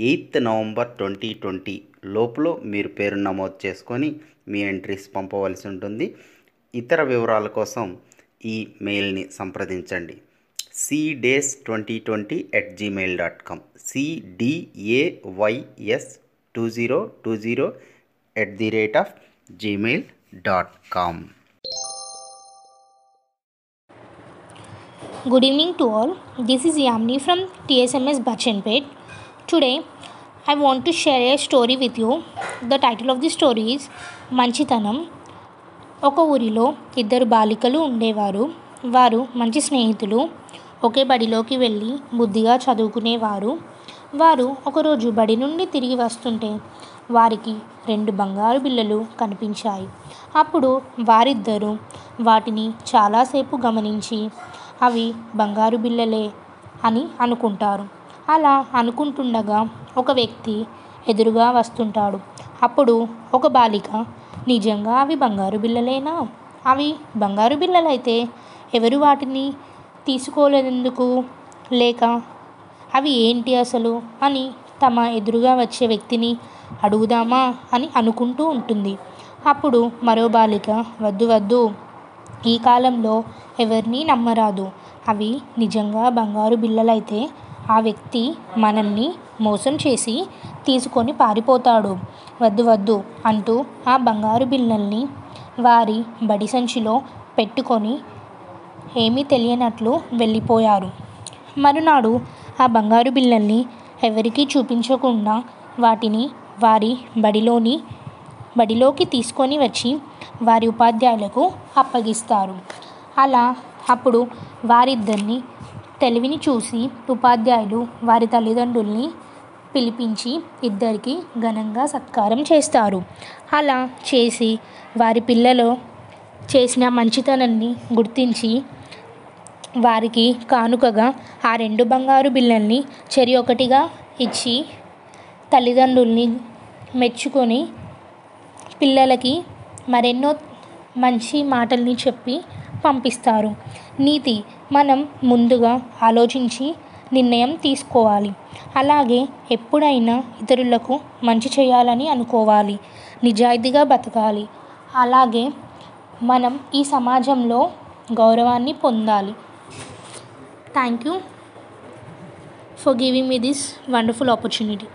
Eighth November twenty twenty లోపల మీరు పేరు నమోదు చేసుకొని మీ ఎంట్రీస్ పంపవలసి ఉంటుంది ఇతర వివరాల కోసం ఈ మెయిల్ని సంప్రదించండి cdays twenty twenty at Gmail dot com CDAYS two zero two zero at the rate of Gmail dot com Good evening to all. This is Yamni from TSMS Bachanpet. Today, I want to share a story with you. The title of the story is మంచితనం ఒక ఊరిలో ఇద్దరు బాలికలు ఉండేవారు. వారు మంచి స్నేహితులు. ఒకే బడిలోకి వెళ్ళి బుద్ధిగా చదువుకునేవారు. వారు ఒకరోజు బడి నుండి తిరిగి వస్తుంటే వారికి రెండు బంగారు బిళ్ళలు కనిపించాయి. అప్పుడు వారిద్దరూ వాటిని చాలాసేపు గమనించి అవి బంగారు బిళ్ళలే అని అనుకుంటారు. అలా అనుకుంటుండగా ఒక వ్యక్తి ఎదురుగా వస్తుంటాడు. అప్పుడు ఒక బాలిక నిజంగా అవి బంగారు బిళ్ళలేనా? అవి బంగారు బిళ్ళలైతే ఎవరు వాటిని తీసుకోలేదెందుకు? లేక అవి ఏంటి అసలు? అని తమ ఎదురుగా వచ్చే వ్యక్తిని అడుగుదామా అని అనుకుంటూ ఉంటుంది. అప్పుడు మరో బాలిక వద్దు వద్దు. ఈ కాలంలో ఎవరిని నమ్మరాదు. అవి నిజంగా బంగారు బిళ్ళలైతే ఆ వ్యక్తి మనల్ని మోసం చేసి తీసుకొని పారిపోతాడు. వద్దు వద్దు అంటూ ఆ బంగారు బిళ్ళల్ని వారి బడి సంచిలో పెట్టుకొని ఏమీ తెలియనట్లు వెళ్ళిపోయారు. మరునాడు ఆ బంగారు బిళ్ళల్ని ఎవరికీ చూపించకుండా వాటిని వారి బడిలోని బడిలోకి తీసుకొని వచ్చి వారి ఉపాధ్యాయులకు అప్పగిస్తారు. అలా అప్పుడు వారిద్దరిని తెలివిని చూసి ఉపాధ్యాయులు వారి తల్లిదండ్రుల్ని పిలిపించి ఇద్దరికి ఘనంగా సత్కారం చేస్తారు. అలా చేసి వారి పిల్లలు చేసిన మంచితనాన్ని గుర్తించి వారికి కానుకగా ఆ రెండు బంగారు బిళ్ళల్ని చెరి ఒకటిగా ఇచ్చి తల్లిదండ్రుల్ని మెచ్చుకొని పిల్లలకి మరెన్నో మంచి మాటల్ని చెప్పి పంపిస్తారు. నీతి మనం ముందుగా ఆలోచించి నిర్ణయం తీసుకోవాలి. అలాగే ఎప్పుడైనా ఇతరులకు మంచి చేయాలని అనుకోవాలి. నిజాయితీగా బతకాలి. అలాగే మనం ఈ సమాజంలో గౌరవాన్ని పొందాలి. Thank you for giving me this wonderful opportunity